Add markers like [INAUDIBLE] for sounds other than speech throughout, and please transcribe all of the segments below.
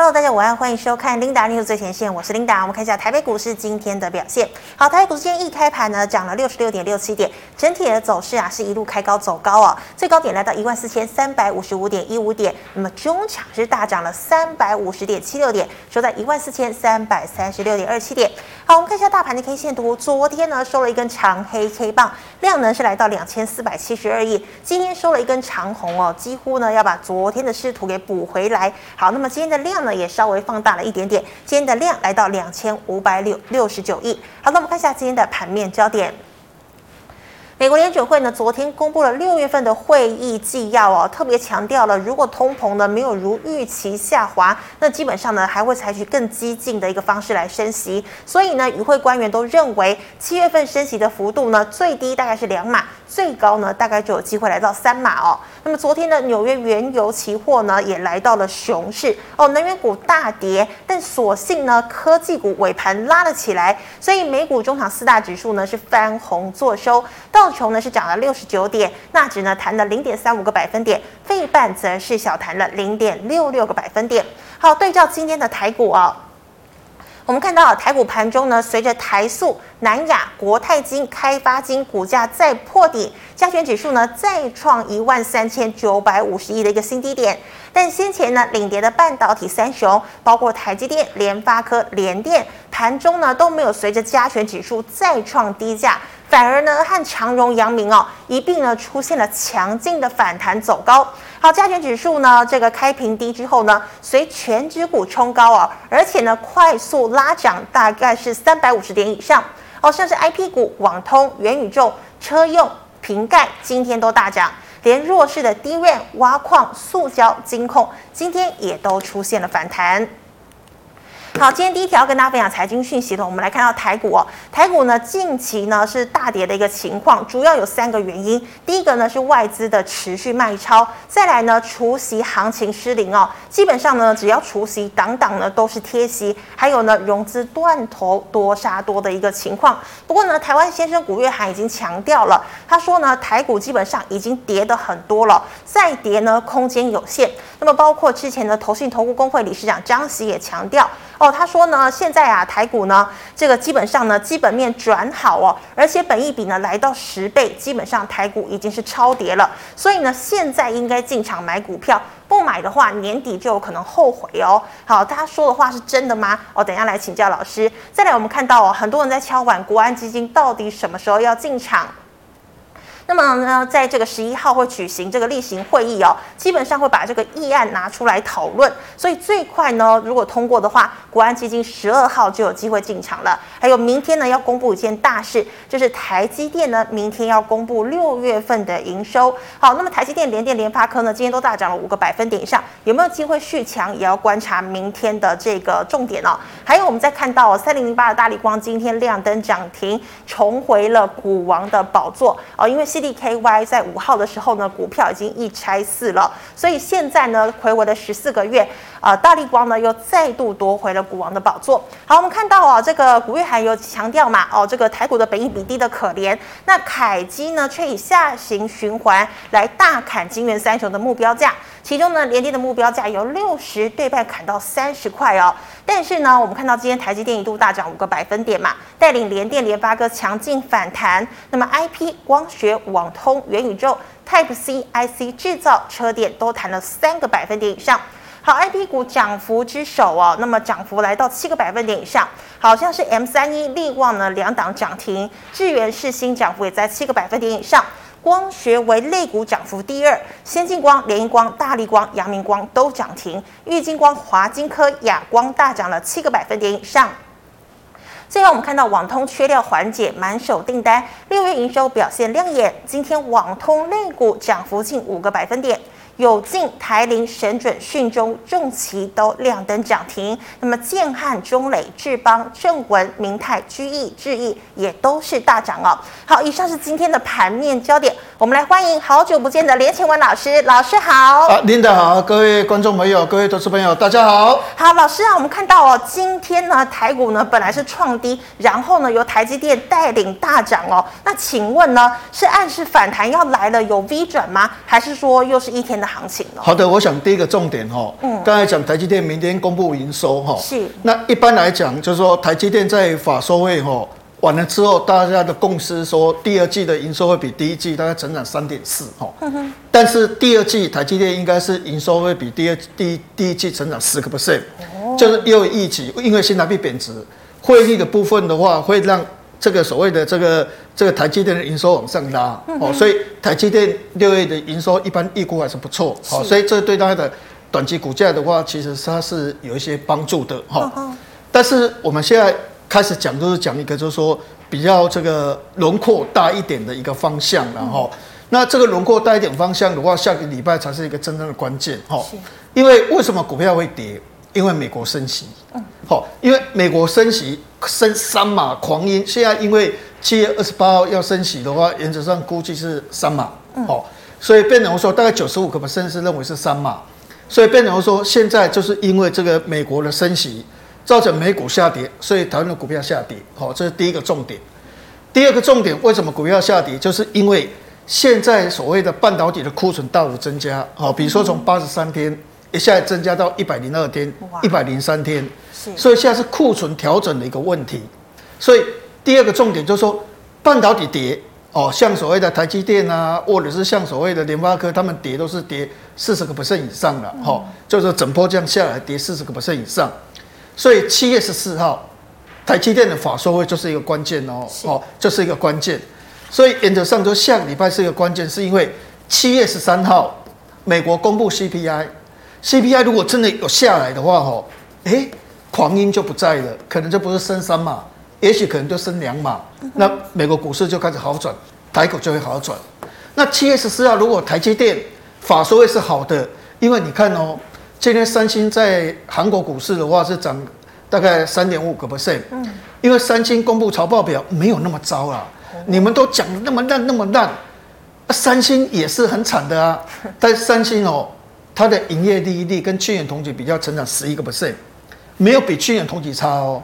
Hello，大家午安，欢迎收看 Linda News 最前线，我是 Linda。我们看一下台北股市今天的表现。好，台北股市今天一开盘呢，涨了六十六点六七点，整体的走势啊是一路开高走高哦，最高点来到一万四千三百五十五点一五点，那么中场是大涨了三百五十点七六点，收在一万四千三百三十六点二七点。好，我们看一下大盘的 K 线图，昨天呢收了一根长黑 K 棒，量呢是来到两千四百七十二亿，今天收了一根长红哦，几乎呢要把昨天的失图给补回来。好，那么今天的量。呢也稍微放大了一点点，今天的量来到两千五百六六十九亿。好，那我们看一下今天的盘面焦点。美国联准会呢昨天公布了六月份的会议纪要哦，特别强调了，如果通膨呢没有如预期下滑，那基本上呢还会采取更激进的一个方式来升息。所以呢，与会官员都认为七月份升息的幅度呢最低大概是两码。最高呢，大概就有机会来到三码哦。那么昨天呢纽约原油期货呢，也来到了熊市哦。能源股大跌，但所幸呢，科技股尾盘拉了起来，所以美股中场四大指数呢是翻红作收到。道琼呢是涨了六十九点，纳指呢弹了零点三五个百分点，费半则是小弹了零点六六个百分点。好，对照今天的台股、哦。我们看到台股盘中呢，随着台塑、南亚、国泰金、开发金股价再破底，加权指数呢再创一万三千九百五十亿的一个新低点。但先前呢领跌的半导体三雄，包括台积电、联发科、联电，盘中呢都没有随着加权指数再创低价。反而呢，和长荣、阳明哦一并呢出现了强劲的反弹走高。好，加权指数呢这个开平低之后呢，随全指股冲高哦，而且呢快速拉涨，大概是三百五十点以上哦。像是 IP 股、网通、元宇宙、车用、瓶盖，今天都大涨，连弱势的 DRAM、挖矿、塑胶、金控，今天也都出现了反弹。好，今天第一条跟大家分享财经讯息的，我们来看到台股哦。台股呢近期呢是大跌的一个情况，主要有三个原因。第一个呢是外资的持续卖超，再来呢除息行情失灵哦。基本上呢只要除息，档档呢都是贴息，还有呢融资断头多杀多的一个情况。不过呢，台湾先生古月涵已经强调了，他说呢台股基本上已经跌得很多了，再跌呢空间有限。那么包括之前的投信投顾公会理事长张喜也强调。哦，他说呢，现在啊，台股呢，这个基本上呢，基本面转好哦，而且本益比呢来到十倍，基本上台股已经是超跌了，所以呢，现在应该进场买股票，不买的话，年底就有可能后悔哦。好，他说的话是真的吗？哦，等下来请教老师。再来，我们看到哦，很多人在敲碗国安基金到底什么时候要进场？那么呢，在这个十一号会举行这个例行会议哦，基本上会把这个议案拿出来讨论，所以最快呢，如果通过的话，国安基金十二号就有机会进场了。还有明天呢，要公布一件大事，就是台积电呢，明天要公布六月份的营收。好，那么台积电、联电、联发科呢，今天都大涨了五个百分点以上，有没有机会续强，也要观察明天的这个重点哦。还有我们再看到三零零八的大力光今天亮灯涨停，重回了股王的宝座哦，因为 D.K.Y 在五号的时候呢，股票已经一拆四了，所以现在呢，睽违了十四个月，啊、大力光呢又再度夺回了股王的宝座。好，我们看到啊，这个古月涵有强调嘛，哦，这个台股的本益比低的可怜，那凯基呢却以下行循环来大砍金圆三雄的目标价，其中呢，联电的目标价由六十对半砍到三十块哦。但是呢，我们看到今天台积电一度大涨五个百分点嘛，带领联电、联发哥强劲反弹。那么 IP 光学、网通、元宇宙、Type C IC 制造、车电都弹了三个百分点以上。好，IP 股涨幅之首哦，那么涨幅来到七个百分点以上。好像是 M 三一、力旺呢两档涨停，智原世新涨幅也在七个百分点以上。光学为类股涨幅第二，先进光、联一光、大立光、阳明光都涨停，玉晶光、华晶科、亚光大涨了七个百分点以上。最后我们看到网通缺料缓解，满手订单，六月营收表现亮眼，今天网通类股涨幅近五个百分点。友进、台林、神准、讯中、重旗都亮灯涨停，那么建汉、中磊、智邦、正文、明泰、居易、智易也都是大涨哦。好，以上是今天的盘面焦点，我们来欢迎好久不见的连前文老师，老师好。啊，Linda 好，各位观众朋友，各位投资朋友，大家好。好，老师啊，我们看到哦，今天呢台股呢本来是创低，然后呢由台积电带领大涨哦。那请问呢是暗示反弹要来了，有 V 转吗？还是说又是一天的？行情哦。好的，我想第一个重点哈，嗯，刚才讲台积电明天公布营收哈，是。那一般来讲，就是说台积电在法收会哈完了之后，大家的共识说第二季的营收会比第一季大概成长三点四哈。但是第二季台积电应该是营收会比第二第一第一季成长十个 percent，就是又有预期，因为新台币贬值，汇率的部分的话会让。这个所谓的这个这个台积电的营收往上拉哦，所以台积电六月的营收一般预估还是不错，好，所以这对它的短期股价的话，其实它是有一些帮助的哈。但是我们现在开始讲，就是讲一个就是说比较这个轮廓大一点的一个方向，然后那这个轮廓大一点方向的话，下个礼拜才是一个真正的关键哈。因为为什么股票会跌？因为美国升息，好，因为美国升息升三码狂音，现在因为七月二十八号要升息的话，原则上估计是三码，好，所以变成说大概九十五个 percent 是认为是三码，所以变成说现在就是因为这个美国的升息造成美股下跌，所以台湾的股票下跌，好，这是第一个重点。第二个重点，为什么股票下跌？就是因为现在所谓的半导体的库存大幅增加，好，比如说从八十三天。一下增加到一百零二天，一百零三天，所以现在是库存调整的一个问题。所以第二个重点就是说，半导体跌哦，像所谓的台积电啊，或者是像所谓的联发科，他们跌都是跌四十个 percent 以上了，哈，就是整波这样下来跌四十个 percent 以上。所以七月十四号，台积电的法说会就是一个关键哦，哦，这是一个关键。所以原则上说，下个礼拜是一个关键，是因为七月十三号美国公布 CPI。CPI 如果真的有下来的话，吼，诶，狂音就不在了，可能就不是升三码，也许可能就升两码，那美国股市就开始好转，台股就会好转。那七月十四号，如果台积电法说会是好的，因为你看哦，今天三星在韩国股市的话是涨大概三点五个 percent，嗯，因为三星公布财报表没有那么糟啊，你们都讲的那么烂那么烂，三星也是很惨的啊，但是三星哦。它的营业利益率跟去年同期比较成长十一个 percent，没有比去年同期差哦。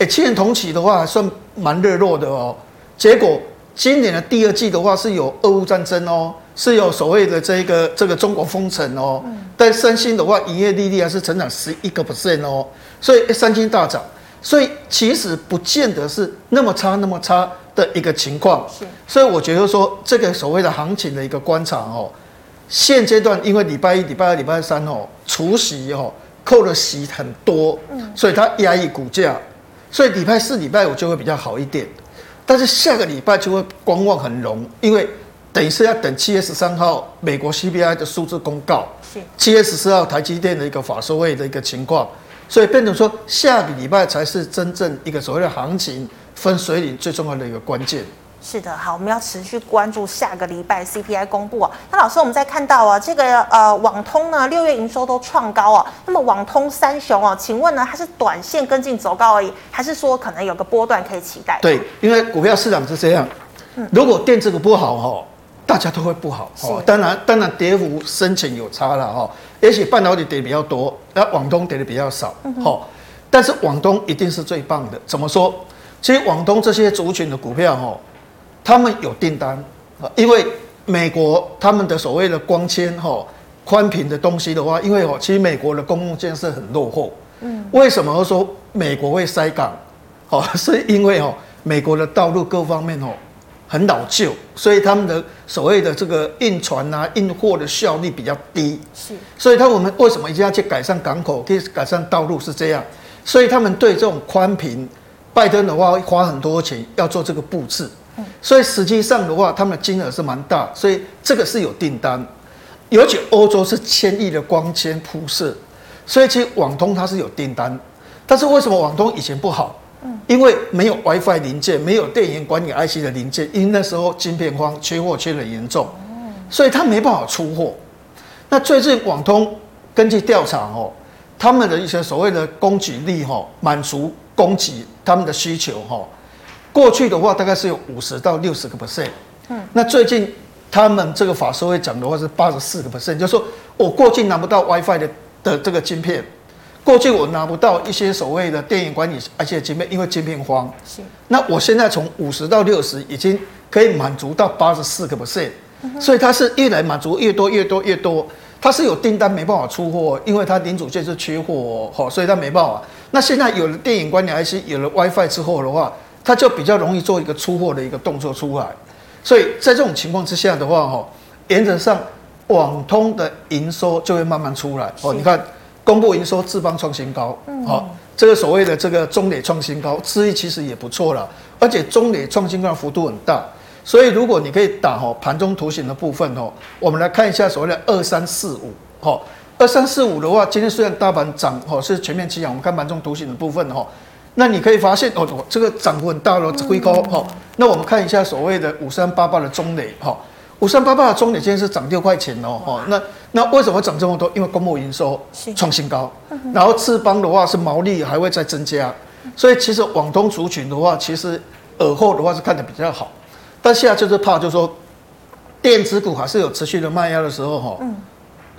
哎，去年同期的话还算蛮热络的哦。结果今年的第二季的话是有俄乌战争哦，是有所谓的这个这个中国封城哦。但三星的话营业利率还是成长十一个 percent 哦，所以三星大涨，所以其实不见得是那么差那么差的一个情况。所以我觉得说这个所谓的行情的一个观察哦。现阶段，因为礼拜一、礼拜二、礼拜三哦，除息哦，扣的息很多，所以它压抑股价，所以礼拜四、礼拜五就会比较好一点。但是下个礼拜就会观望很浓，因为等于是要等七月十三号美国 CPI 的数字公告，七月十四号台积电的一个法说会的一个情况，所以变成说下个礼拜才是真正一个所谓的行情分水岭最重要的一个关键。是的，好，我们要持续关注下个礼拜 CPI 公布啊。那老师，我们在看到啊，这个呃网通呢，六月营收都创高啊。那么网通三雄哦，请问呢，它是短线跟进走高而已，还是说可能有个波段可以期待？对，因为股票市场是这样，如果电子股不好哈，大家都会不好哦。当然，当然跌幅深浅有差了哈。也许半导体跌比较多，那网通跌的比较少，好，但是网通一定是最棒的。怎么说？其实网通这些族群的股票哈。他们有订单啊，因为美国他们的所谓的光纤哈宽频的东西的话，因为哦，其实美国的公共建设很落后。嗯，为什么说美国会塞港？哦，[LAUGHS] 是因为哦，美国的道路各方面哦很老旧，所以他们的所谓的这个运船啊、运货的效率比较低。是，所以他我们为什么一定要去改善港口、去改善道路是这样？所以他们对这种宽频，拜登的话会花很多钱要做这个布置。所以实际上的话，他们的金额是蛮大，所以这个是有订单。尤其欧洲是千亿的光纤铺设，所以其实网通它是有订单。但是为什么网通以前不好？因为没有 WiFi 零件，没有电源管理 IC 的零件，因为那时候晶片荒，缺货缺得严重，所以它没办法出货。那最近网通根据调查哦，他们的一些所谓的供给力哈，满足供给他们的需求哈。过去的话大概是有五十到六十个 percent，嗯，那最近他们这个法说会讲的话是八十四个 percent，就是说我过去拿不到 WiFi 的的这个晶片，过去我拿不到一些所谓的电影管理而且晶片，因为晶片荒，是，那我现在从五十到六十已经可以满足到八十四个 percent，所以它是越来满足越多越多越多，它是有订单没办法出货，因为它零组件是缺货，好，所以它没办法。那现在有了电影观念 IC，有了 WiFi 之后的话，它就比较容易做一个出货的一个动作出来。所以在这种情况之下的话，哈，原则上网通的营收就会慢慢出来。哦，你看公布营收，智邦创新高，好，这个所谓的这个中磊创新高，智毅其实也不错了，而且中磊创新高的幅度很大。所以，如果你可以打哈盘中图形的部分哦，我们来看一下所谓的二三四五哈，二三四五的话，今天虽然大盘涨哈是全面起涨，我们看盘中图形的部分哈，那你可以发现哦，这个涨幅很大了，辉高哈。那我们看一下所谓的五三八八的中磊哈，五三八八的中磊今天是涨六块钱哦。哈。那那为什么涨这么多？因为公募营收创新高，然后智邦的话是毛利还会再增加，所以其实网通族群的话，其实耳后的话是看得比较好。但现在就是怕，就是说，电子股还是有持续的卖压的时候，哈，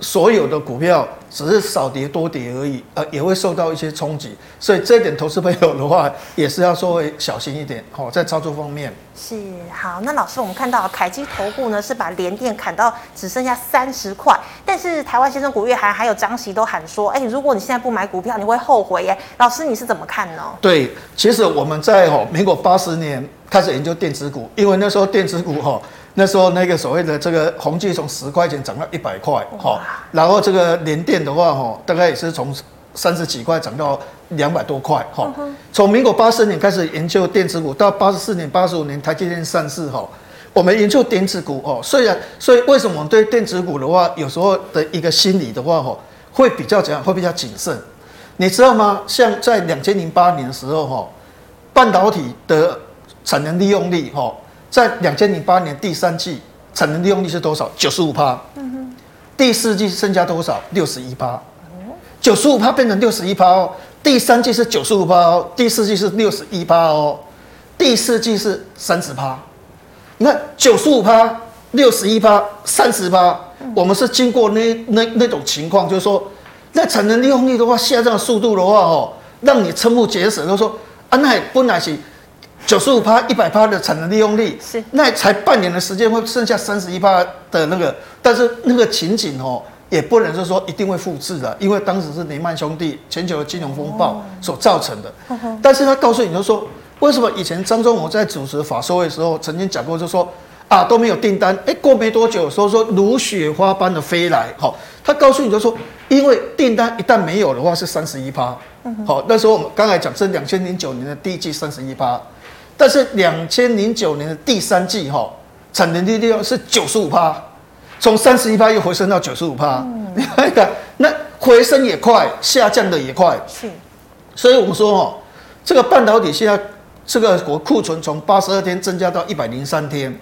所有的股票只是少跌多跌而已，呃，也会受到一些冲击，所以这一点投资朋友的话，也是要稍微小心一点，好，在操作方面。是好，那老师，我们看到凯基投顾呢是把联电砍到只剩下三十块，但是台湾先生古月涵还有张琦都喊说，哎，如果你现在不买股票，你会后悔耶。老师，你是怎么看呢？对，其实我们在哦民国八十年。开始研究电子股，因为那时候电子股哈，那时候那个所谓的这个宏碁从十块钱涨到一百块哈，然后这个联电的话哈，大概也是从三十几块涨到两百多块哈。从民国八十年开始研究电子股，到八十四年、八十五年台积电上市哈，我们研究电子股哦，虽然所以为什么我们对电子股的话，有时候的一个心理的话哈，会比较怎样？会比较谨慎，你知道吗？像在两千零八年的时候哈，半导体的。产能利用率，哈，在两千零八年第三季产能利用率是多少？九十五趴。第四季剩下多少？六十一趴。九十五趴变成六十一趴哦。第三季是九十五趴哦，第四季是六十一趴哦，第四季是三十趴。你看九十五趴、六十一趴、三十趴，我们是经过那那那种情况，就是说，那产能利用率的话下降速度的话，哦，让你瞠目结舌，就是说，啊，那本来是。九十五趴、一百趴的产能利用率，是。那才半年的时间，会剩下三十一趴的那个，但是那个情景哦，也不能是说一定会复制的，因为当时是雷曼兄弟全球的金融风暴所造成的。但是他告诉你就说，为什么以前张忠谋在主持法说会的时候曾经讲过，就说啊都没有订单，哎过没多久，说说如雪花般的飞来，好，他告诉你就说，因为订单一旦没有的话是三十一趴，好，那时候我们刚才讲是两千零九年的第一季三十一趴。但是两千零九年的第三季哈，产能利用率是九十五趴，从三十一趴又回升到九十五趴，你看，[LAUGHS] 那回升也快，下降的也快，是，所以我们说哈，这个半导体现在这个国库存从八十二天增加到一百零三天，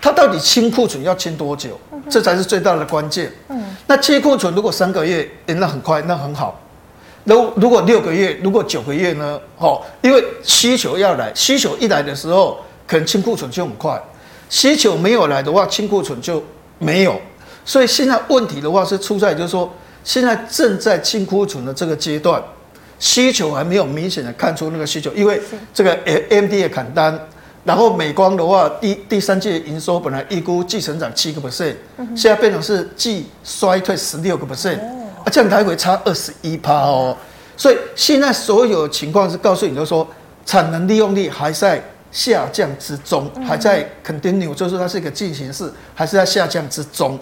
它到底清库存要清多久？这才是最大的关键。嗯，那清库存如果三个月，那很快，那很好。如如果六个月，如果九个月呢？哦，因为需求要来，需求一来的时候，可能清库存就很快；需求没有来的话，清库存就没有。所以现在问题的话是出在，就是说现在正在清库存的这个阶段，需求还没有明显的看出那个需求，因为这个 AMD 也砍单，然后美光的话，第第三季营收本来预估季成长七个 percent，现在变成是季衰退十六个 percent。啊，这样来回差二十一趴哦，所以现在所有情况是告诉你，就是说产能利用率还在下降之中，还在 continue，就是说它是一个进行式，还是在下降之中。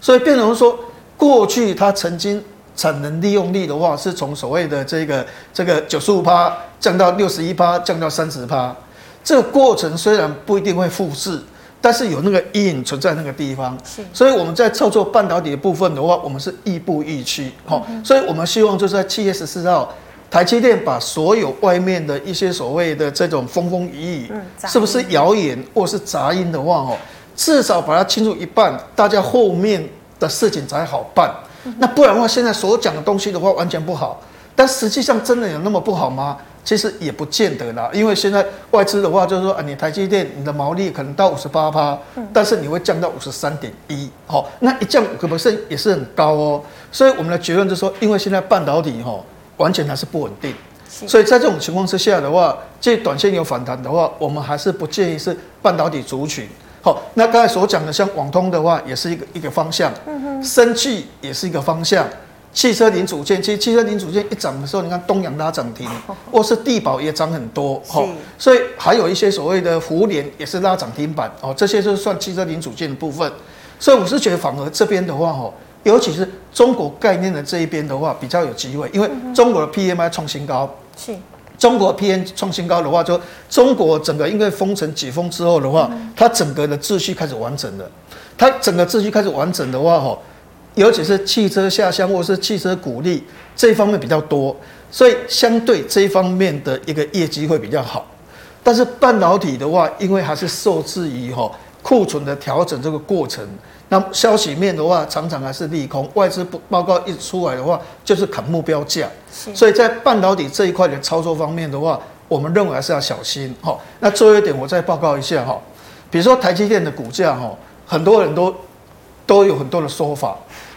所以变成说，过去它曾经产能利用率的话，是从所谓的这个这个九十五趴降到六十一趴，降到三十趴。这个过程虽然不一定会复制。但是有那个阴影存在那个地方，是，所以我们在操作半导体的部分的话，我们是亦步亦趋，好，所以我们希望就是在七月十四号，台积电把所有外面的一些所谓的这种风风雨雨，是不是谣言或是杂音的话，哦，至少把它清除一半，大家后面的事情才好办。那不然的话，现在所讲的东西的话完全不好，但实际上真的有那么不好吗？其实也不见得啦，因为现在外资的话就是说啊，你台积电你的毛利可能到五十八趴，但是你会降到五十三点一，好，那一降五个 percent 也是很高哦。所以我们的结论就是说，因为现在半导体哈完全还是不稳定，所以在这种情况之下的话，这短线有反弹的话，我们还是不建议是半导体族群。好，那刚才所讲的像网通的话，也是一个一个方向。嗯哼，生技也是一个方向。汽车零组件，其实汽车零组件一涨的时候，你看东阳拉涨停，或是地保也涨很多。哈，所以还有一些所谓的福联也是拉涨停板。哦，这些就是算汽车零组件的部分。所以我是觉得，反而这边的话，哈，尤其是中国概念的这一边的话，比较有机会，因为中国的 PMI 创新高。是。中国 PMI 创新高的话，就中国整个因为封城解封之后的话，它整个的秩序开始完整了。它整个秩序开始完整的话，哈，尤其是汽车下乡或是汽车股利这一方面比较多，所以相对这一方面的一个业绩会比较好。但是半导体的话，因为还是受制于哈库存的调整这个过程。那消息面的话，常常还是利空。外资报告一出来的话，就是砍目标价。所以在半导体这一块的操作方面的话，我们认为还是要小心。哈，那最后一点我再报告一下哈，比如说台积电的股价哈，很多人都都有很多的说法，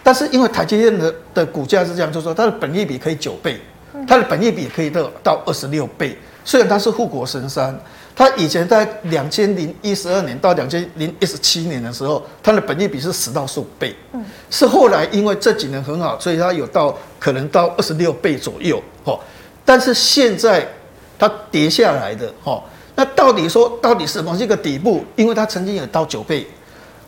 但是因为台积电的的股价是这样，就是说它的本益比可以九倍，它的本益比可以到到二十六倍，虽然它是护国神山。它以前在两千零一十二年到两千零一十七年的时候，它的本益比是十到十五倍，嗯，是后来因为这几年很好，所以它有到可能到二十六倍左右，哈，但是现在它跌下来的，哈，那到底说到底是什么一个底部？因为它曾经有到九倍，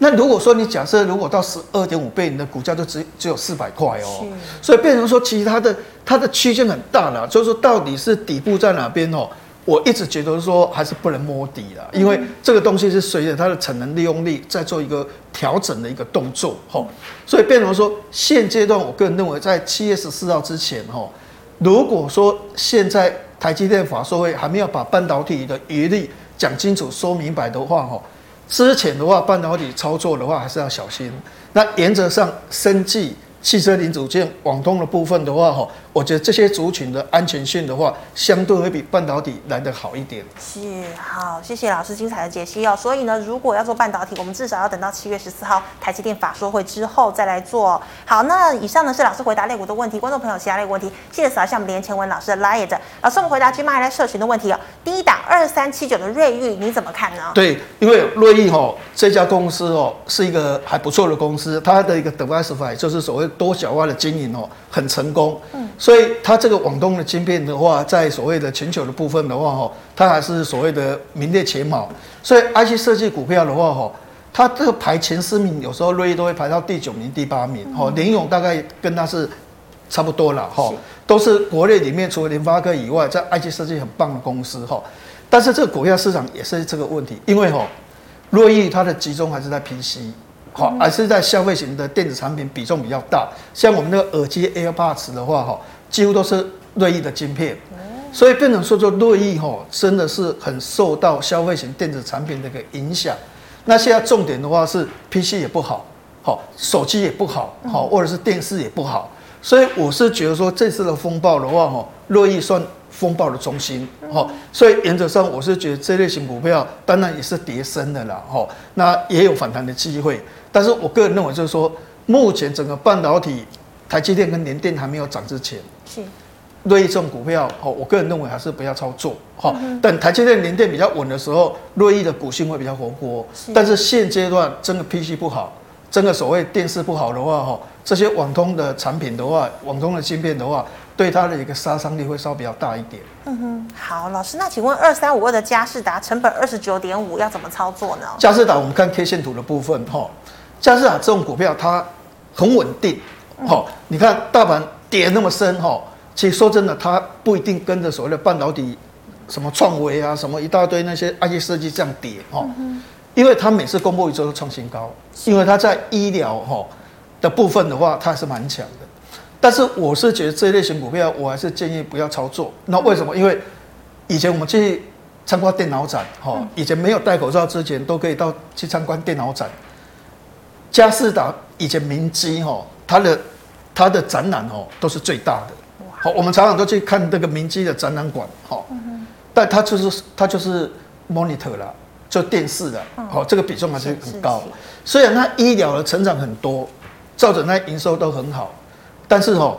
那如果说你假设如果到十二点五倍，你的股价就只只有四百块哦，所以变成说其实它的它的区间很大了，所以说到底是底部在哪边哦？我一直觉得说还是不能摸底了，因为这个东西是随着它的产能利用率在做一个调整的一个动作，吼，所以变成说现阶段我个人认为在七月十四号之前，吼，如果说现在台积电法说会还没有把半导体的余力讲清楚说明白的话，吼，之前的话半导体操作的话还是要小心。那原则上生技。汽车零组件、网通的部分的话，哈，我觉得这些族群的安全性的话，相对会比半导体来得好一点。是，好，谢谢老师精彩的解析哦。所以呢，如果要做半导体，我们至少要等到七月十四号台积电法说会之后再来做。好，那以上呢是老师回答类股的问题，观众朋友其他类股问题，记得扫一下我们连前文老师的 LINE。老师，我们回答 GMoney 社群的问题哦。第一档二三七九的瑞昱，你怎么看呢？对，因为瑞昱哦这家公司哦是一个还不错的公司，它的一个 Diversify 就是所谓。多角化的经营哦，很成功。嗯，所以它这个网通的晶片的话，在所谓的全球的部分的话，哈，它还是所谓的名列前茅。所以 IC 设计股票的话，哈，它这个排前十名，有时候瑞昱都会排到第九名、第八名。哈，联咏大概跟它是差不多了。哈，都是国内里面除了联发科以外，在 IC 设计很棒的公司。哈，但是这个股票市场也是这个问题，因为哈，瑞昱它的集中还是在 PC。好，还是在消费型的电子产品比重比较大，像我们那个耳机 AirPods 的话，哈，几乎都是瑞昱的晶片，所以变成说，说瑞昱哈，真的是很受到消费型电子产品的一个影响。那现在重点的话是 PC 也不好，好，手机也不好，好，或者是电视也不好，所以我是觉得说这次的风暴的话，哈，瑞昱算。风暴的中心，哦，所以原则上我是觉得这类型股票当然也是跌升的啦，哦，那也有反弹的机会，但是我个人认为就是说，目前整个半导体，台积电跟联电还没有涨之前，是，瑞昱这种股票，哦，我个人认为还是不要操作，哈，等台积电、联电比较稳的时候，瑞意的股性会比较活泼，但是现阶段真的 PC 不好，真的所谓电视不好的话，哈，这些网通的产品的话，网通的芯片的话。对它的一个杀伤力会稍微比较大一点。嗯哼，好，老师，那请问二三五二的嘉士达成本二十九点五，要怎么操作呢？嘉士达，我们看 K 线图的部分，哈，嘉士达这种股票它很稳定，哈、嗯，你看大盘跌那么深，哈，其实说真的，它不一定跟着所谓的半导体什么创维啊，什么一大堆那些 IC 设计这样跌，哈、嗯，因为它每次公布一周都创新高，因为它在医疗哈的部分的话，它还是蛮强的。但是我是觉得这类型股票，我还是建议不要操作。那为什么？因为以前我们去参观电脑展，哈，以前没有戴口罩之前，都可以到去参观电脑展。佳士达以前明基哈，它的它的展览哦都是最大的。好，我们常常都去看这个明基的展览馆，哈，但它就是它就是 monitor 啦，就电视的，好，这个比重还是很高。虽然它医疗的成长很多，造成它营收都很好。但是哦，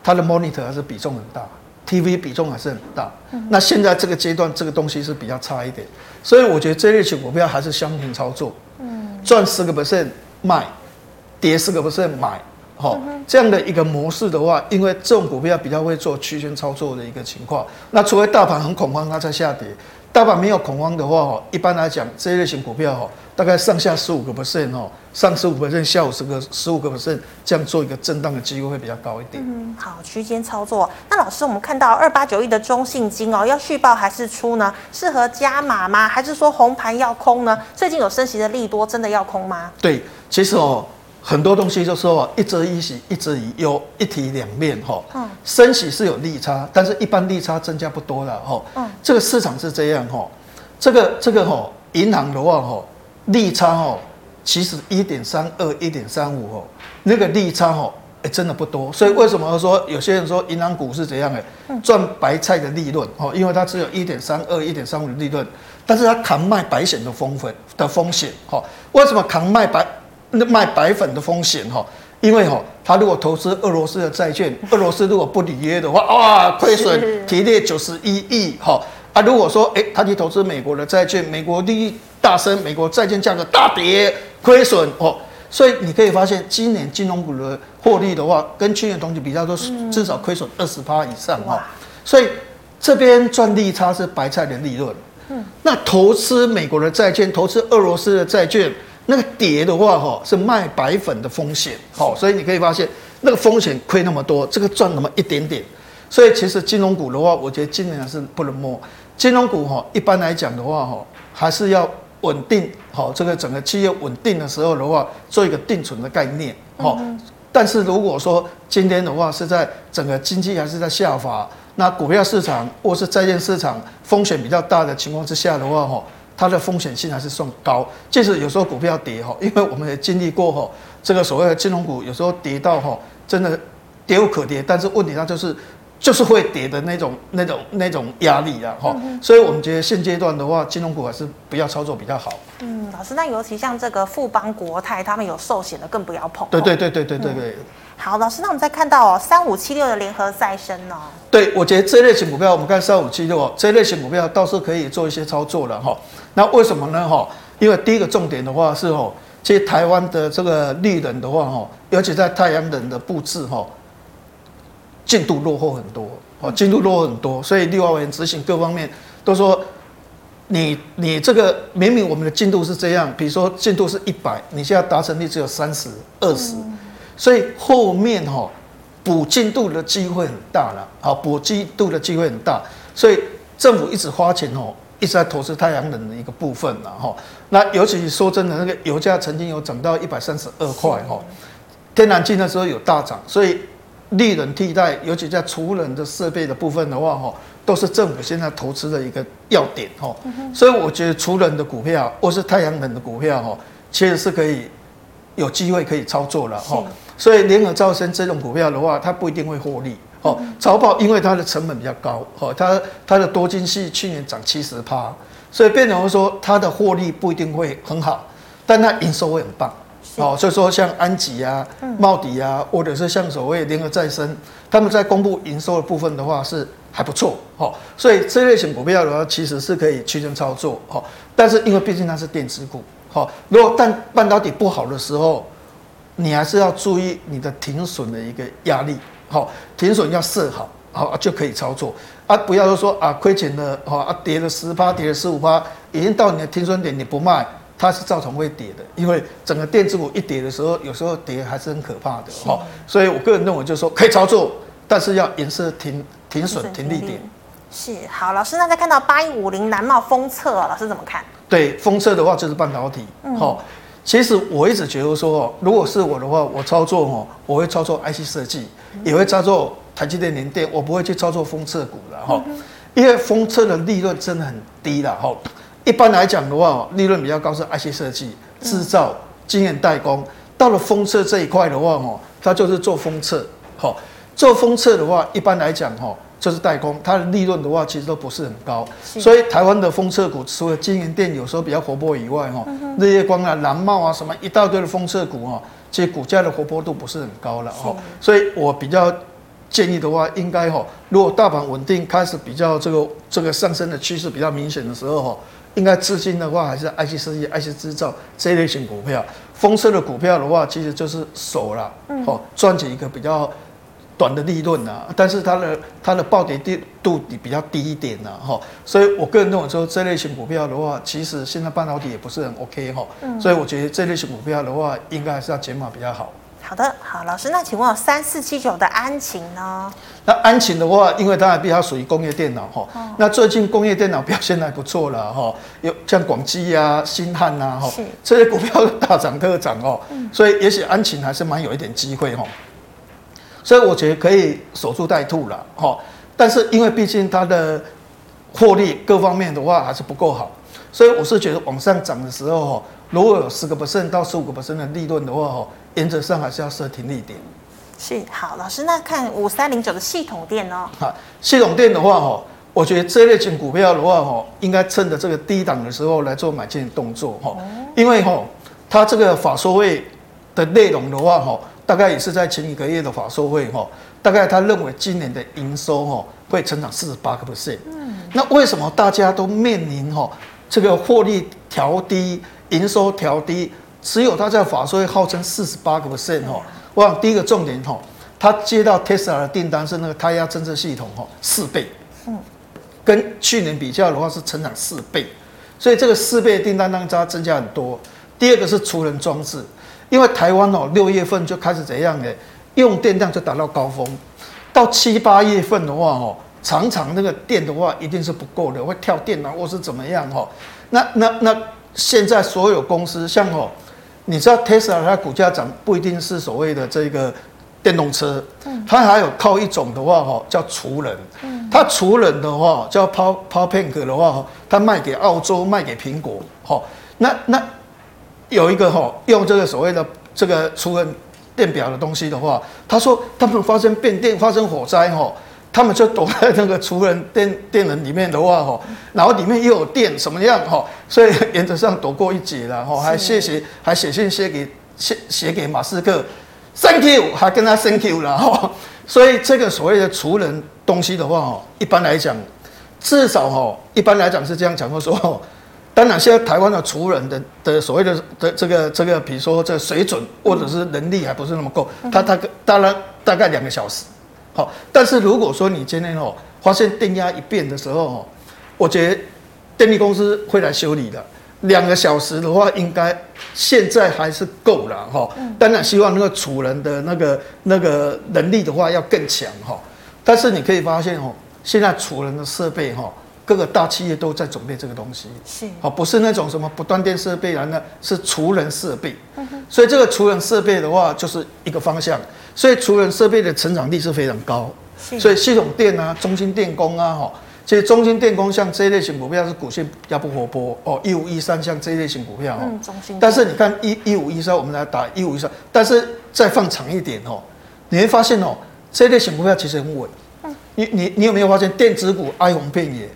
它的 monitor 还是比重很大，，TV 比重还是很大。嗯那现在这个阶段，这个东西是比较差一点，所以我觉得这类型股票还是相平操作。嗯，赚十个 percent 卖，跌十个 percent 买。好，这样的一个模式的话，因为这种股票比较会做区间操作的一个情况。那除非大盘很恐慌，它在下跌。大盘没有恐慌的话，哦，一般来讲，这一类型股票，哈，大概上下十五个 percent，哦，上十五个 percent，下五十个十五个 percent，这样做一个震荡的机会会比较高一点。嗯，好，区间操作。那老师，我们看到二八九一的中信金哦，要续报还是出呢？适合加码吗？还是说红盘要空呢？最近有升息的利多，真的要空吗？对，其实哦。很多东西就是说一则一喜，一则一忧，一体两面哈。嗯。升息是有利差，但是一般利差增加不多了哈。嗯。这个市场是这样哈，这个这个哈，银行的话哈，利差哦，其实一点三二、一点三五哦，那个利差哦，哎，真的不多。所以为什么说有些人说银行股是怎样的？赚白菜的利润哦，因为它只有一点三二、一点三五的利润，但是它扛卖白险的风险的风险哈。为什么扛卖白？那卖白粉的风险哈，因为哈，他如果投资俄罗斯的债券，俄罗斯如果不履约的话，哇，亏损提列九十一亿哈啊！如果说诶，他去投资美国的债券，美国利益大升，美国债券价格大跌，亏损哦，所以你可以发现，今年金融股的获利的话，跟去年同期比较都是至少亏损二十趴以上哈。所以这边赚利差是白菜的利润，嗯，那投资美国的债券，投资俄罗斯的债券。那个跌的话，哈，是卖白粉的风险，好，所以你可以发现那个风险亏那么多，这个赚那么一点点，所以其实金融股的话，我觉得今年还是不能摸。金融股哈，一般来讲的话，哈，还是要稳定，好，这个整个企业稳定的时候的话，做一个定存的概念，好。但是如果说今天的话是在整个经济还是在下滑，那股票市场或是债券市场风险比较大的情况之下的话，哈。它的风险性还是算高，即使有时候股票跌哈，因为我们也经历过哈，这个所谓的金融股有时候跌到哈，真的跌无可跌，但是问题它就是就是会跌的那种那种那种压力啊哈，所以我们觉得现阶段的话，金融股还是不要操作比较好。嗯，老师，那尤其像这个富邦国泰，他们有寿险的更不要碰。对对对对对对对。好，老师，那我们再看到哦，三五七六的联合再生哦。对，我觉得这类型股票，我们看三五七六哦，这类型股票倒是可以做一些操作了哈。那为什么呢？哈，因为第一个重点的话是哦，其实台湾的这个绿能的话哈，尤其在太阳能的布置哈，进度落后很多哦，进度落后很多，所以立法委员执行各方面都说，你你这个明明我们的进度是这样，比如说进度是一百，你现在达成率只有三十二十。所以后面哈补进度的机会很大了，好补进度的机会很大，所以政府一直花钱哦，一直在投资太阳能的一个部分了哈。那尤其说真的，那个油价曾经有涨到一百三十二块哈，天然气那时候有大涨，所以利能替代，尤其在储能的设备的部分的话哈，都是政府现在投资的一个要点哈。所以我觉得储能的股票或是太阳能的股票哈，其实是可以有机会可以操作了哈。所以联合再生这种股票的话，它不一定会获利哦。潮报因为它的成本比较高哦，它它的多晶系去年涨七十趴，所以变成说它的获利不一定会很好，但它营收会很棒哦。所以说像安吉啊、茂迪啊，或者是像所谓联合再生，他们在公布营收的部分的话是还不错哦。所以这类型股票的话，其实是可以区间操作哦。但是因为毕竟它是电子股哦，如果但半导体不好的时候。你还是要注意你的停损的一个压力，好，停损要设好，好就可以操作啊，不要说啊亏钱了，好啊跌了十趴，跌了十五趴，已经到你的停损点，你不卖，它是造成会跌的，因为整个电子股一跌的时候，有时候跌还是很可怕的，哈，所以我个人认为就是说可以操作，但是要严设停停损停利点。是好，老师，那再看到八一五零南茂封测，老师怎么看？对，封测的话就是半导体，好。嗯其实我一直觉得说，如果是我的话，我操作哦，我会操作 IC 设计，也会操作台积电、联电，我不会去操作封测股的哈，因为封测的利润真的很低了哈。一般来讲的话，利润比较高是 IC 设计、制造、晶圆代工，到了封测这一块的话哦，它就是做封测，好，做封测的话，一般来讲哈。就是代工，它的利润的话，其实都不是很高，所以台湾的封测股，除了经营店有时候比较活泼以外，哈，日月光啊、蓝茂啊什么一大堆的封测股，哈，其实股价的活泼度不是很高了，哈，所以我比较建议的话，应该哈，如果大盘稳定开始比较这个这个上升的趋势比较明显的时候哈，应该资金的话还是 IC 设计、IC 制造这一类型股票。风车的股票的话，其实就是守了，哦，赚取一个比较短的利润啊，但是它的它的暴跌度比较低一点呐，哈，所以我个人认为说这类型股票的话，其实现在半导体也不是很 OK 哈，所以我觉得这类型股票的话，应该还是要减码比较好。好的，好，老师，那请问有三四七九的安勤呢？那安勤的话，因为它还比较属于工业电脑哈，哦、那最近工业电脑表现还不错了哈，有像广基啊、新汉呐哈，是。这些股票大涨特涨哦，嗯、所以也许安勤还是蛮有一点机会哈，所以我觉得可以守株待兔了哈，但是因为毕竟它的获利各方面的话还是不够好，所以我是觉得往上涨的时候，如果有十个 percent 到十五个 percent 的利润的话哈原则上还是要设停利点。是好，老师，那看五三零九的系统电呢？好，系统电的话，哈，我觉得这类型股票的话，哈，应该趁着这个低档的时候来做买进的动作，哈，因为哈，它这个法说会的内容的话，哈，大概也是在前一个月的法说会，哈，大概他认为今年的营收，哈，会成长四十八个 percent。嗯，那为什么大家都面临哈这个获利调低、营收调低？只有他在法说会号称四十八个 percent 哈，我想第一个重点哈，他接到 Tesla 的订单是那个胎压侦测系统哈四倍，嗯，跟去年比较的话是成长四倍，所以这个四倍的订单让它增加很多。第二个是除人装置，因为台湾哦六月份就开始怎样呢？用电量就达到高峰，到七八月份的话哦，常常那个电的话一定是不够的，会跳电啊或是怎么样哦。那那那现在所有公司像哦。你知道 Tesla 它股价涨不一定是所谓的这个电动车，它还有靠一种的话哈叫储能，它储能的话叫 Power PowerBank 的话，它卖给澳洲卖给苹果，哈，那那有一个哈用这个所谓的这个储能电表的东西的话，他说他们发生变电发生火灾吼。他们就躲在那个储能电电能里面的话，吼，然后里面又有电，什么样，吼，所以原则上躲过一劫了，吼，还谢谢，还写信写给写写给马斯克，Thank you，还跟他 Thank you 了，吼，所以这个所谓的储能东西的话，吼，一般来讲，至少吼，一般来讲是这样讲，说，当然现在台湾的储能的的所谓的的这个这个，比如说这个水准或者是能力还不是那么够，他大概当然大概两个小时。好，但是如果说你今天哦发现电压一变的时候哦，我觉得电力公司会来修理的。两个小时的话，应该现在还是够了哈。当然希望那个储人的那个那个能力的话要更强哈。但是你可以发现哦，现在储人的设备哈，各个大企业都在准备这个东西。是，哦，不是那种什么不断电设备啊，那是除能设备。所以这个储能设备的话，就是一个方向。所以除能设备的成长力是非常高，所以系统电啊、中心电工啊，哈，其实中心电工像这一类型股票是股性比较不活泼哦，一五一三像这一类型股票，嗯，中心。但是你看一一五一三，我们来打一五一三，但是再放长一点哦，你会发现哦，这一类型股票其实很稳。嗯，你你你有没有发现电子股哀鸿遍野？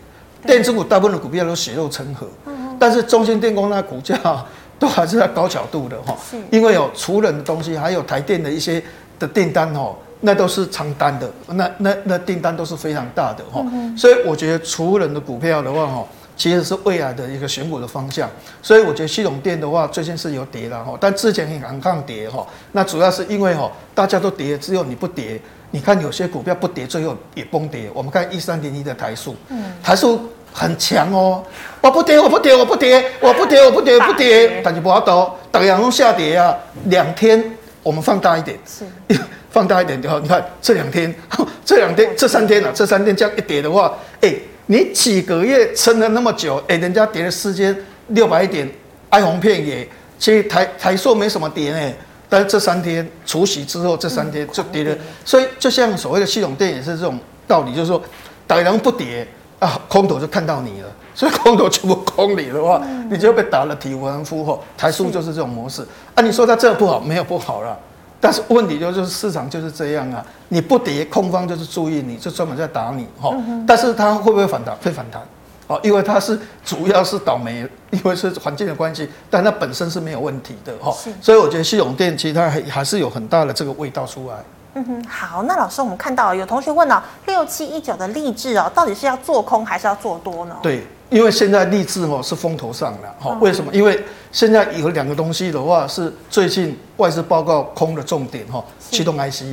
电子股大部分的股票都血肉成河，嗯，但是中兴电工那股价 [LAUGHS] 都还是在高角度的哈，因为有除冷的东西，还有台电的一些。的订单哦，那都是长单的，那那那订单都是非常大的哈，嗯、所以我觉得除冷的股票的话哈，其实是未来的一个选股的方向。所以我觉得系统电的话，最近是有跌了哈，但之前很抗跌哈，那主要是因为哈，大家都跌，只有你不跌。你看有些股票不跌，最后也崩跌。我们看一三零一的台塑，嗯，台塑很强哦，我不跌，我不跌，我不跌，我不跌，我不跌，不跌，但是不要倒，大阳都下跌啊，两天。我们放大一点，是。[LAUGHS] 放大一点的话，你看这两天，[LAUGHS] 这两天，这三天啊，这三天这样一跌的话，哎，你几个月撑了那么久，哎，人家跌了四千六百点，哀鸿遍野，其实台台数没什么跌呢，但是这三天除夕之后，这三天就跌了，所以就像所谓的系统电也是这种道理，就是说，歹人不跌啊，空头就看到你了。所以空头全部空你的话，你就被打了体无完肤后。台塑就是这种模式啊。你说它这个不好，没有不好了，但是问题就是市场就是这样啊。你不跌，空方就是注意你，就专门在打你哈。但是它会不会反弹？会反弹哦，因为它是主要是倒霉，因为是环境的关系，但它本身是没有问题的哈。所以我觉得系统电其实它还还是有很大的这个味道出来。嗯哼，好，那老师，我们看到有同学问了，六七一九的励志哦，到底是要做空还是要做多呢？对，因为现在励志哦是风头上了，哈，为什么？因为现在有两个东西的话是最近外资报告空的重点哈，驱动 IC，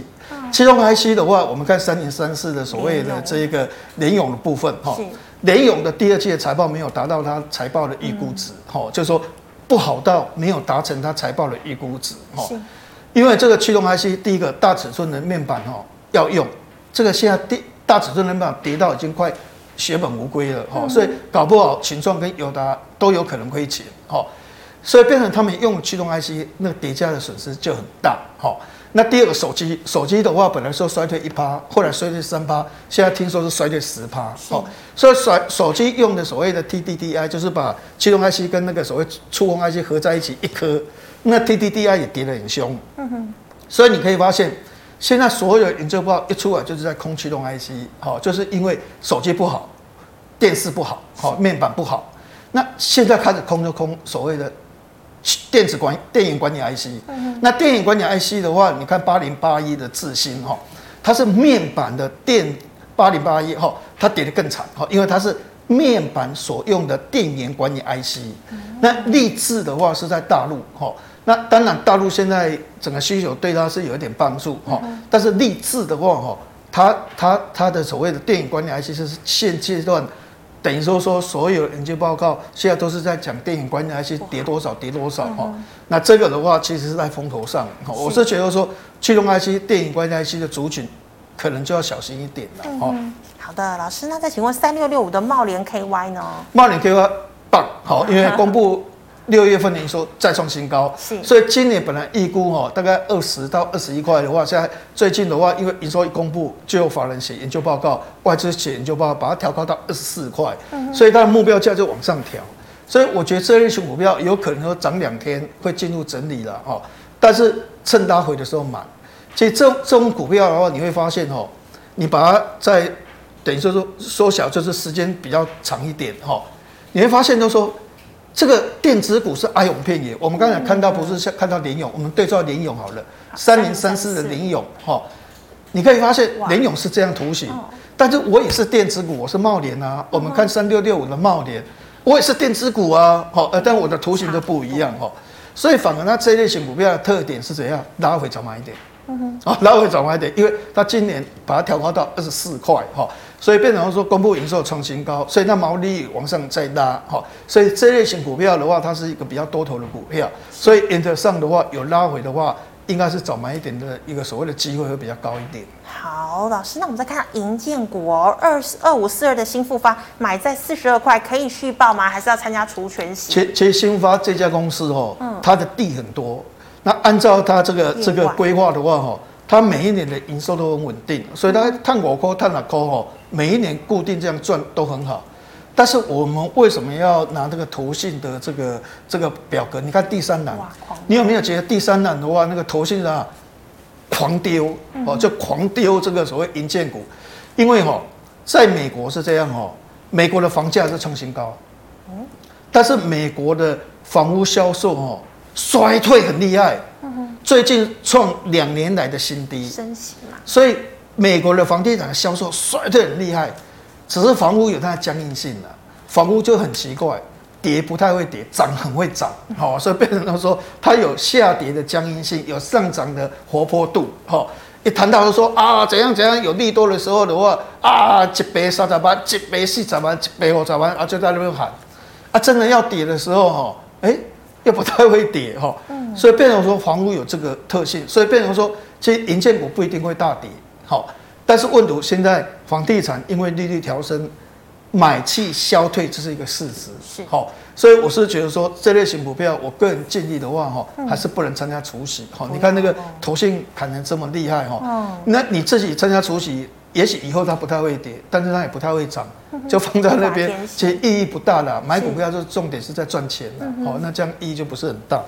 驱动 IC 的话，我们看三零三四的所谓的这一个联咏的部分哈，联勇的第二季的财报没有达到它财报的预估值，哈，就是说不好到没有达成它财报的预估值，哈。因为这个驱动 IC，第一个大尺寸的面板哈要用，这个现在第大尺寸的面板跌到已经快血本无归了哈，所以搞不好群创跟友达都有可能亏钱哈，所以变成他们用驱动 IC，那个叠加的损失就很大哈。那第二个手机，手机的话本来说衰退一趴，后来衰退三趴，现在听说是衰退十趴哦，所以手手机用的所谓的 TDDI 就是把驱动 IC 跟那个所谓触控 IC 合在一起一颗。那 TDDI 也跌得很凶，嗯哼，所以你可以发现，现在所有研究报告一出来就是在空驱动 IC，好，就是因为手机不好，电视不好，好，面板不好，那现在开始空就空所谓的电子管电影管理 IC，那电影管理 IC 的话，你看八零八一的智新哈，它是面板的电八零八一哈，它跌得更惨哈，因为它是面板所用的电源管理 IC，那立志的话是在大陆哈。那当然，大陆现在整个需求对它是有一点帮助哈，但是立志的话哈，它它它的所谓的电影管理 IC 是现阶段等于说说所有研究报告现在都是在讲电影管理 IC 跌多少跌多少哈，那这个的话其实是在风头上，我是觉得说驱动 IC 电影观察 IC 的族群可能就要小心一点了哈。好的，老师，那再请问三六六五的茂联 KY 呢？茂联 KY 棒好，因为 [LAUGHS] 公布。六月份营收再创新高，是，所以今年本来预估哈大概二十到二十一块的话，现在最近的话，因为营收一公布，就有法人写研究报告，外资写研究报告，把它调高到二十四块，所以它的目标价就往上调，所以我觉得这类型股票有可能说涨两天会进入整理了哈，但是趁它回的时候买，其实这这种股票的话，你会发现哈，你把它在等于说说缩小，就是时间比较长一点哈，你会发现都说。这个电子股是哀鸿遍野。我们刚才看到不是像看到联咏，我们对照联咏好了，三零三四的联咏哈，你可以发现联咏是这样图形，但是我也是电子股，我是茂联啊。我们看三六六五的茂联，我也是电子股啊，好，呃，但我的图形就不一样哈，所以反而它这类型股票的特点是怎样？拉回早买一点，嗯哼，啊，拉回早买一点，因为它今年把它调高到二十四块哈。所以变成说，公布营收创新高，所以那毛利往上再拉，哈，所以这类型股票的话，它是一个比较多头的股票，所以原则上的话有拉回的话，应该是早买一点的一个所谓的机会会比较高一点。好，老师，那我们再看银建股哦，二二五四二的新复发买在四十二块，可以续报吗？还是要参加除权息？其其实新复发这家公司哦，它的地很多，那按照它这个这个规划的话哈，它每一年的营收都很稳定，所以它碳五科、碳六块哦。每一年固定这样赚都很好，但是我们为什么要拿这个投信的这个这个表格？你看第三栏，你有没有觉得第三栏的话，那个投信啊狂丢哦，就狂丢这个所谓银建股，因为哈，在美国是这样哈，美国的房价是创新高，但是美国的房屋销售哦衰退很厉害，最近创两年来的新低，升息嘛，所以。美国的房地产销售衰退很厉害，只是房屋有它的僵硬性的，房屋就很奇怪，跌不太会跌，涨很会涨，好，所以变成他说它有下跌的僵硬性，有上涨的活泼度，好，一谈到说啊怎样怎样有利多的时候的话啊，一百三十万，一百四十万，一百五十万啊，就在那边喊，啊，真的要跌的时候哈，哎，又不太会跌哈，所以变成说房屋有这个特性，所以变成说其实银建股不一定会大跌。好，但是问题现在房地产因为利率调升，买气消退，这是一个事实。是。好，所以我是觉得说这类型股票，我个人建议的话，哈，还是不能参加除息。好，你看那个投信砍得这么厉害，哈，那你自己参加除息，也许以后它不太会跌，但是它也不太会涨，就放在那边，其实意义不大了。买股票就是重点是在赚钱了，哦，那这样意义就不是很大。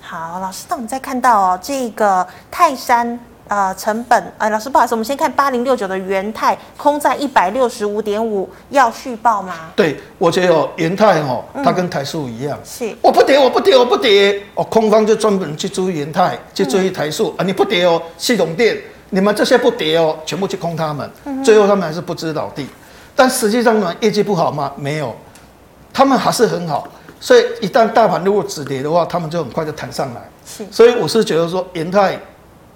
好，老师，那我们再看到哦，这个泰山。呃，成本，呃，老师不好意思，我们先看八零六九的元泰空在一百六十五点五，要续报吗？对，我觉得哦，元泰哦，它跟台塑一样，是，我不跌，我不跌，我不跌，哦，空方就专门去追元泰，去追台塑、嗯、啊，你不跌哦，系统电你们这些不跌哦，全部去空他们，最后他们还是不知倒地。但实际上呢，业绩不好吗？没有，他们还是很好。所以一旦大盘如果止跌的话，他们就很快就弹上来。是，所以我是觉得说，元泰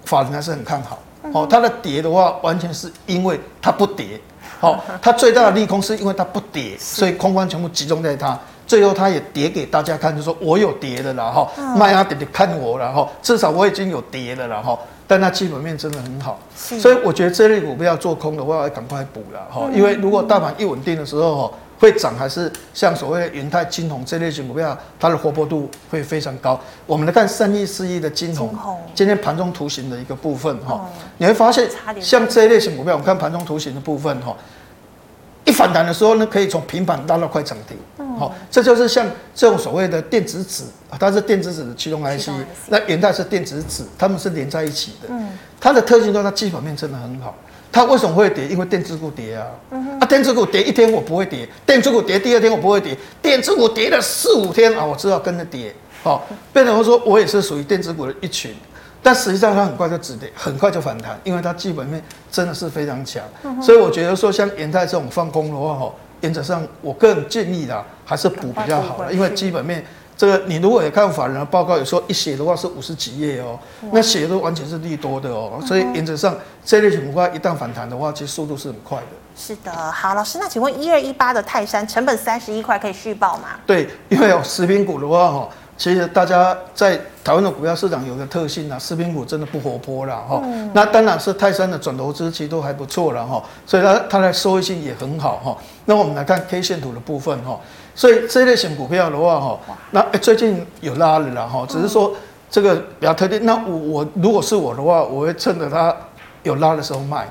法人还是很看好。哦，它的跌的话，完全是因为它不跌。好，它最大的利空是因为它不跌，所以空方全部集中在它。最后它也跌给大家看，就说我有跌的了哈，卖啊点点看我了哈，至少我已经有跌了了哈。但它基本面真的很好，所以我觉得这类股票做空的话，要赶快补了哈。因为如果大盘一稳定的时候哈，会涨还是像所谓的元泰、金红这类型股票，它的活泼度会非常高。我们来看三亿四亿的金红，今天盘中图形的一个部分哈，你会发现像这类型股票，我们看盘中图形的部分哈。一反弹的时候呢，可以从平板拉到快涨停，好、嗯，这就是像这种所谓的电子纸，它是电子纸的驱动 IC，那元代是电子纸，它们是连在一起的。嗯，它的特性就是它基本面真的很好。它为什么会跌？因为电子股跌啊。嗯、啊，电子股跌一天我不会跌，电子股跌第二天我不会跌，电子股跌了四五天啊，我知道跟着跌。好，变成说我也是属于电子股的一群。但实际上它很快就止跌，很快就反弹，因为它基本面真的是非常强，嗯、所以我觉得说像延泰这种放空的话，哈，原则上我个人建议啦，还是补比较好了，因为基本面这个你如果也看法人的报告，有时候一写的话是五十几页哦，那写的都完全是利多的哦，所以原则上这类情况一旦反弹的话，其实速度是很快的。是的，好，老师，那请问一二一八的泰山成本三十一块可以续报吗？对，因为有食品股的话，哈。其实大家在台湾的股票市场有个特性啊，食品股真的不活泼了哈。嗯、那当然是泰山的转投资其实都还不错了哈，所以它它的收益性也很好哈。那我们来看 K 线图的部分哈，所以这类型股票的话哈，那最近有拉了啦哈，只是说这个比较特定。那我我如果是我的话，我会趁着它有拉的时候卖，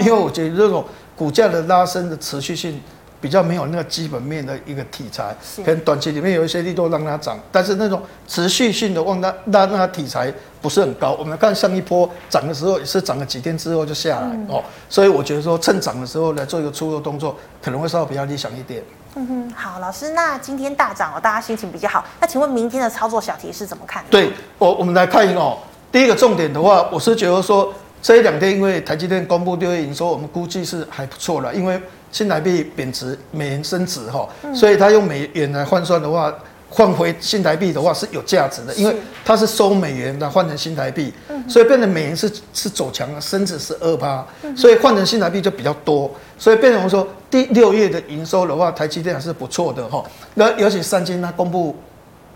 因为我觉得这种股价的拉升的持续性。比较没有那个基本面的一个题材，可能短期里面有一些利多让它涨，但是那种持续性的让它让它题材不是很高。我们看上一波涨的时候也是涨了几天之后就下来哦，所以我觉得说趁涨的时候来做一个出入动作，可能会稍微比较理想一点。嗯哼，好，老师，那今天大涨哦，大家心情比较好。那请问明天的操作小提示怎么看？对，我我们来看一个哦，第一个重点的话，我是觉得说这一两天因为台积电公布六月营收，我们估计是还不错了，因为。新台币贬值，美元升值，哈，所以他用美元来换算的话，换回新台币的话是有价值的，因为它是收美元的换成新台币，所以变成美元是是走强了，升值是二趴，所以换成新台币就比较多，所以变成说第六月的营收的话，台积电还是不错的，哈，那尤其三金它公布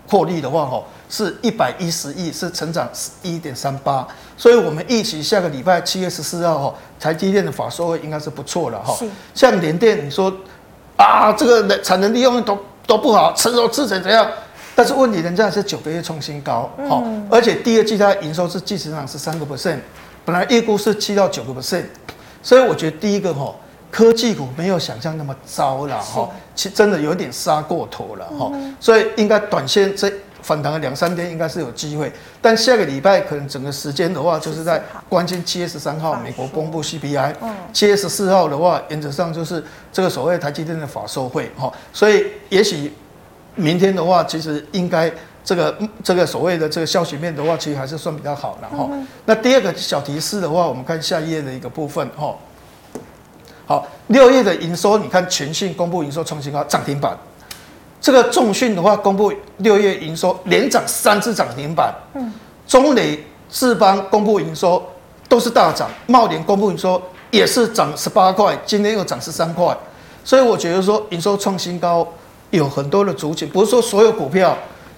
获利的话，哈。是一百一十亿，是成长一点三八，所以我们预期下个礼拜七月十四号哈，台积电的法说会应该是不错了哈。像联电，你说啊，这个产能利用都都不好，成熟制程怎样？但是问题人家是九个月创新高，哈，而且第二季它营收是季成长是三个 percent，本来预估是七到九个 percent，所以我觉得第一个哈，科技股没有想象那么糟了哈，其实真的有点杀过头了哈，所以应该短线这。反弹了两三天应该是有机会，但下个礼拜可能整个时间的话，就是在关键七月十三号美国公布 CPI，七月十四号的话，原则上就是这个所谓台积电的法说会哈，所以也许明天的话，其实应该这个这个所谓的这个消息面的话，其实还是算比较好的哈。那第二个小提示的话，我们看下一页的一个部分哈。好，六月的营收，你看全信公布营收创新高，涨停板。这个重讯的话，公布六月营收连涨三次涨停板。嗯，中磊、智邦公布营收都是大涨，茂联公布营收也是涨十八块，今天又涨十三块。所以我觉得说营收创新高有很多的族群，不是说所有股票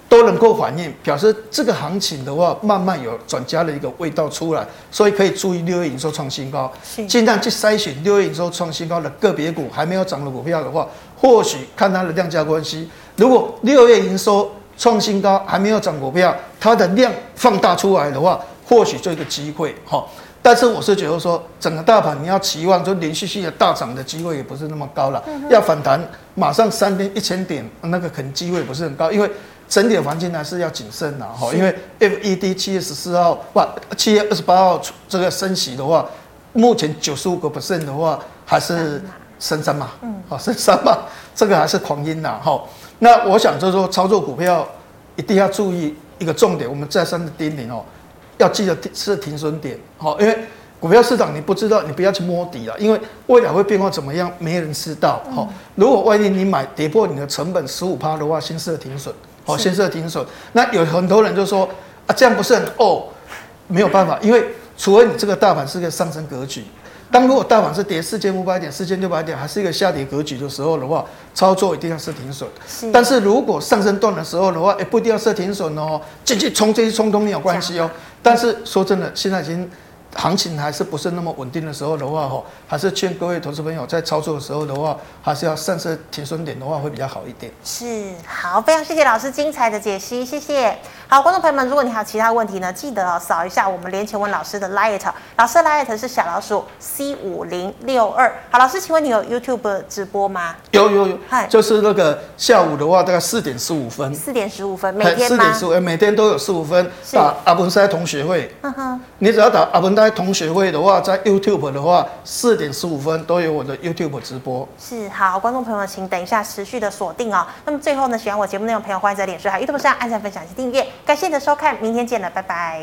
都能够反映，表示这个行情的话慢慢有转佳的一个味道出来，所以可以注意六月营收创新高，尽量去筛选六月营收创新高的个别股，还没有涨的股票的话。或许看它的量价关系，如果六月营收创新高还没有涨股票，它的量放大出来的话，或许就一个机会哈。但是我是觉得说，整个大盘你要期望就连续性的大涨的机会也不是那么高了。要反弹马上三天一千点，那个可能机会不是很高，因为整体的环境还是要谨慎的哈。因为 FED 七月十四号哇七月二十八号这个升息的话，目前九十五个 percent 的话还是。升三嘛，嗯，好，升三嘛，这个还是狂音呐，哈。那我想就是说，操作股票一定要注意一个重点，我们再三的叮咛哦，要记得是停损点，好，因为股票市场你不知道，你不要去摸底了，因为未来会变化怎么样，没人知道。好、嗯，如果万一你买跌破你的成本十五趴的话，先设停损。好，先设停损。那有很多人就说啊，这样不是很哦？没有办法，因为除非你这个大盘是个上升格局。当如果大盘是跌四千五百点、四千六百点，还是一个下跌格局的时候的话，操作一定要设停损。是。但是如果上升段的时候的话，也不一定要设停损哦，进去冲这些冲都没有关系哦。但是说真的，现在已经。行情还是不是那么稳定的时候的话，吼，还是劝各位投资朋友在操作的时候的话，还是要设置停损点的话会比较好一点。是，好，非常谢谢老师精彩的解析，谢谢。好，观众朋友们，如果你还有其他问题呢，记得哦扫一下我们连前文老师的 Light，老师的 Light 是小老鼠 C 五零六二。好，老师，请问你有 YouTube 直播吗？有有有，嗨，就是那个下午的话，大概四点十五分。四点十五分，每天吗？四点十五，每天都有十五分。打阿文塞同学会，嗯哼，你只要打阿文塞同学会的话，在 YouTube 的话，四点十五分都有我的 YouTube 直播。是，好，观众朋友们，请等一下持续的锁定哦。那么最后呢，喜欢我节目内容的朋友，欢迎在脸书还有 YouTube 上按赞、分享及订阅。感谢你的收看，明天见了，拜拜。